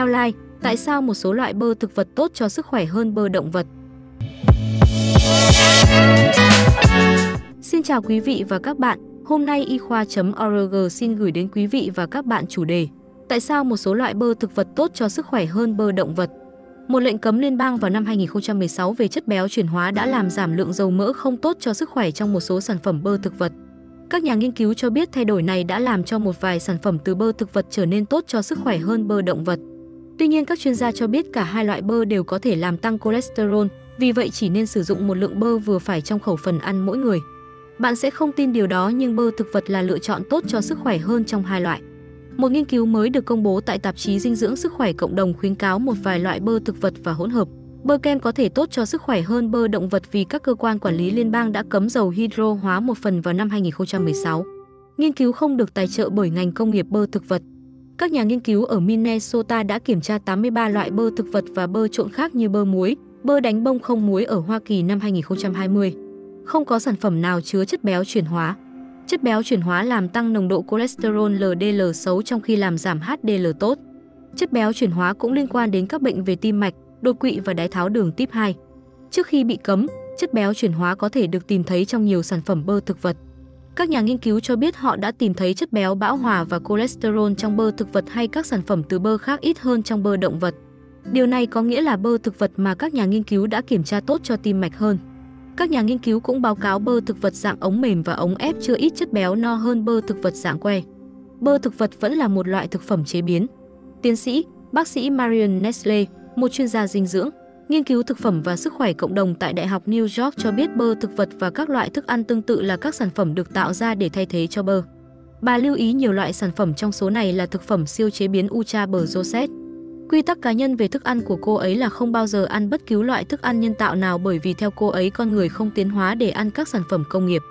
Healthline, tại sao một số loại bơ thực vật tốt cho sức khỏe hơn bơ động vật? Xin chào quý vị và các bạn, hôm nay y khoa.org xin gửi đến quý vị và các bạn chủ đề Tại sao một số loại bơ thực vật tốt cho sức khỏe hơn bơ động vật? Một lệnh cấm liên bang vào năm 2016 về chất béo chuyển hóa đã làm giảm lượng dầu mỡ không tốt cho sức khỏe trong một số sản phẩm bơ thực vật. Các nhà nghiên cứu cho biết thay đổi này đã làm cho một vài sản phẩm từ bơ thực vật trở nên tốt cho sức khỏe hơn bơ động vật. Tuy nhiên các chuyên gia cho biết cả hai loại bơ đều có thể làm tăng cholesterol, vì vậy chỉ nên sử dụng một lượng bơ vừa phải trong khẩu phần ăn mỗi người. Bạn sẽ không tin điều đó nhưng bơ thực vật là lựa chọn tốt cho sức khỏe hơn trong hai loại. Một nghiên cứu mới được công bố tại tạp chí Dinh dưỡng sức khỏe cộng đồng khuyến cáo một vài loại bơ thực vật và hỗn hợp. Bơ kem có thể tốt cho sức khỏe hơn bơ động vật vì các cơ quan quản lý liên bang đã cấm dầu hydro hóa một phần vào năm 2016. Nghiên cứu không được tài trợ bởi ngành công nghiệp bơ thực vật. Các nhà nghiên cứu ở Minnesota đã kiểm tra 83 loại bơ thực vật và bơ trộn khác như bơ muối, bơ đánh bông không muối ở Hoa Kỳ năm 2020. Không có sản phẩm nào chứa chất béo chuyển hóa. Chất béo chuyển hóa làm tăng nồng độ cholesterol LDL xấu trong khi làm giảm HDL tốt. Chất béo chuyển hóa cũng liên quan đến các bệnh về tim mạch, đột quỵ và đái tháo đường type 2. Trước khi bị cấm, chất béo chuyển hóa có thể được tìm thấy trong nhiều sản phẩm bơ thực vật. Các nhà nghiên cứu cho biết họ đã tìm thấy chất béo bão hòa và cholesterol trong bơ thực vật hay các sản phẩm từ bơ khác ít hơn trong bơ động vật. Điều này có nghĩa là bơ thực vật mà các nhà nghiên cứu đã kiểm tra tốt cho tim mạch hơn. Các nhà nghiên cứu cũng báo cáo bơ thực vật dạng ống mềm và ống ép chưa ít chất béo no hơn bơ thực vật dạng que. Bơ thực vật vẫn là một loại thực phẩm chế biến. Tiến sĩ, bác sĩ Marion Nestle, một chuyên gia dinh dưỡng, nghiên cứu thực phẩm và sức khỏe cộng đồng tại Đại học New York cho biết bơ thực vật và các loại thức ăn tương tự là các sản phẩm được tạo ra để thay thế cho bơ. Bà lưu ý nhiều loại sản phẩm trong số này là thực phẩm siêu chế biến Ultra bờ Joseph. Quy tắc cá nhân về thức ăn của cô ấy là không bao giờ ăn bất cứ loại thức ăn nhân tạo nào bởi vì theo cô ấy con người không tiến hóa để ăn các sản phẩm công nghiệp.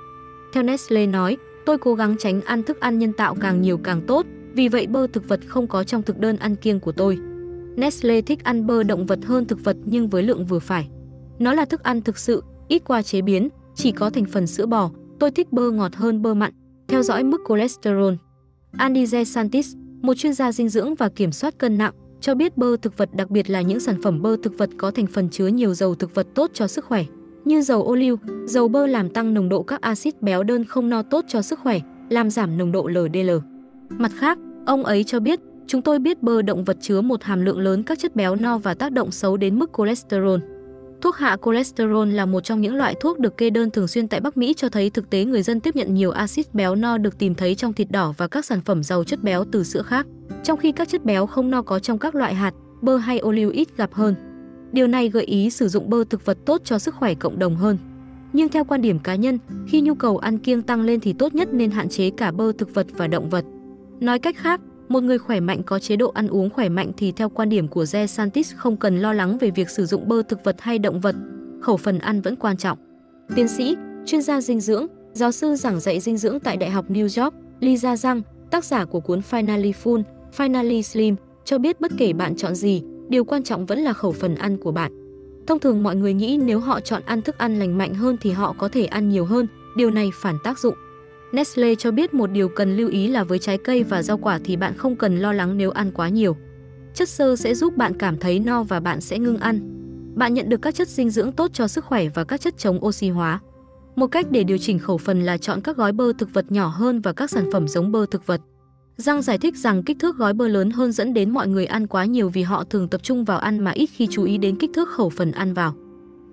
Theo Nestle nói, tôi cố gắng tránh ăn thức ăn nhân tạo càng nhiều càng tốt, vì vậy bơ thực vật không có trong thực đơn ăn kiêng của tôi. Nestle thích ăn bơ động vật hơn thực vật nhưng với lượng vừa phải. Nó là thức ăn thực sự, ít qua chế biến, chỉ có thành phần sữa bò, tôi thích bơ ngọt hơn bơ mặn, theo dõi mức cholesterol. Andy Santis, một chuyên gia dinh dưỡng và kiểm soát cân nặng, cho biết bơ thực vật đặc biệt là những sản phẩm bơ thực vật có thành phần chứa nhiều dầu thực vật tốt cho sức khỏe, như dầu ô liu, dầu bơ làm tăng nồng độ các axit béo đơn không no tốt cho sức khỏe, làm giảm nồng độ LDL. Mặt khác, ông ấy cho biết, chúng tôi biết bơ động vật chứa một hàm lượng lớn các chất béo no và tác động xấu đến mức cholesterol. Thuốc hạ cholesterol là một trong những loại thuốc được kê đơn thường xuyên tại Bắc Mỹ cho thấy thực tế người dân tiếp nhận nhiều axit béo no được tìm thấy trong thịt đỏ và các sản phẩm giàu chất béo từ sữa khác trong khi các chất béo không no có trong các loại hạt, bơ hay ô liu ít gặp hơn. Điều này gợi ý sử dụng bơ thực vật tốt cho sức khỏe cộng đồng hơn. Nhưng theo quan điểm cá nhân, khi nhu cầu ăn kiêng tăng lên thì tốt nhất nên hạn chế cả bơ thực vật và động vật. Nói cách khác, một người khỏe mạnh có chế độ ăn uống khỏe mạnh thì theo quan điểm của Je Santis không cần lo lắng về việc sử dụng bơ thực vật hay động vật, khẩu phần ăn vẫn quan trọng. Tiến sĩ, chuyên gia dinh dưỡng, giáo sư giảng dạy dinh dưỡng tại Đại học New York, Lisa Zhang, tác giả của cuốn Finally Full, Finally Slim cho biết bất kể bạn chọn gì, điều quan trọng vẫn là khẩu phần ăn của bạn. Thông thường mọi người nghĩ nếu họ chọn ăn thức ăn lành mạnh hơn thì họ có thể ăn nhiều hơn, điều này phản tác dụng. Nestle cho biết một điều cần lưu ý là với trái cây và rau quả thì bạn không cần lo lắng nếu ăn quá nhiều. Chất xơ sẽ giúp bạn cảm thấy no và bạn sẽ ngưng ăn. Bạn nhận được các chất dinh dưỡng tốt cho sức khỏe và các chất chống oxy hóa. Một cách để điều chỉnh khẩu phần là chọn các gói bơ thực vật nhỏ hơn và các sản phẩm giống bơ thực vật. Giang giải thích rằng kích thước gói bơ lớn hơn dẫn đến mọi người ăn quá nhiều vì họ thường tập trung vào ăn mà ít khi chú ý đến kích thước khẩu phần ăn vào.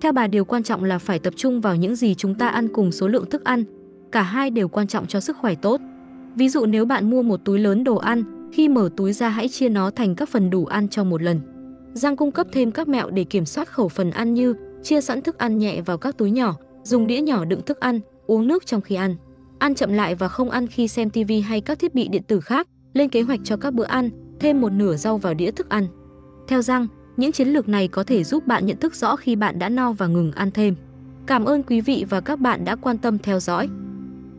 Theo bà, điều quan trọng là phải tập trung vào những gì chúng ta ăn cùng số lượng thức ăn. Cả hai đều quan trọng cho sức khỏe tốt. Ví dụ nếu bạn mua một túi lớn đồ ăn, khi mở túi ra hãy chia nó thành các phần đủ ăn cho một lần. Giang cung cấp thêm các mẹo để kiểm soát khẩu phần ăn như chia sẵn thức ăn nhẹ vào các túi nhỏ, dùng đĩa nhỏ đựng thức ăn, uống nước trong khi ăn. Ăn chậm lại và không ăn khi xem TV hay các thiết bị điện tử khác, lên kế hoạch cho các bữa ăn, thêm một nửa rau vào đĩa thức ăn. Theo Giang, những chiến lược này có thể giúp bạn nhận thức rõ khi bạn đã no và ngừng ăn thêm. Cảm ơn quý vị và các bạn đã quan tâm theo dõi.